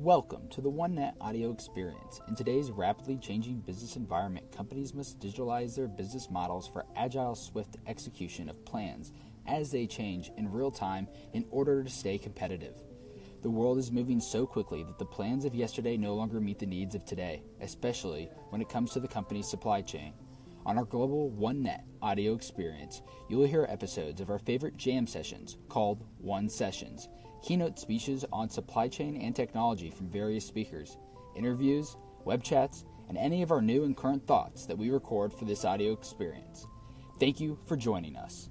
Welcome to the OneNet audio experience. In today's rapidly changing business environment, companies must digitalize their business models for agile, swift execution of plans as they change in real time in order to stay competitive. The world is moving so quickly that the plans of yesterday no longer meet the needs of today, especially when it comes to the company's supply chain. On our global OneNet audio experience, you will hear episodes of our favorite jam sessions called One Sessions keynote speeches on supply chain and technology from various speakers, interviews, web chats, and any of our new and current thoughts that we record for this audio experience. Thank you for joining us.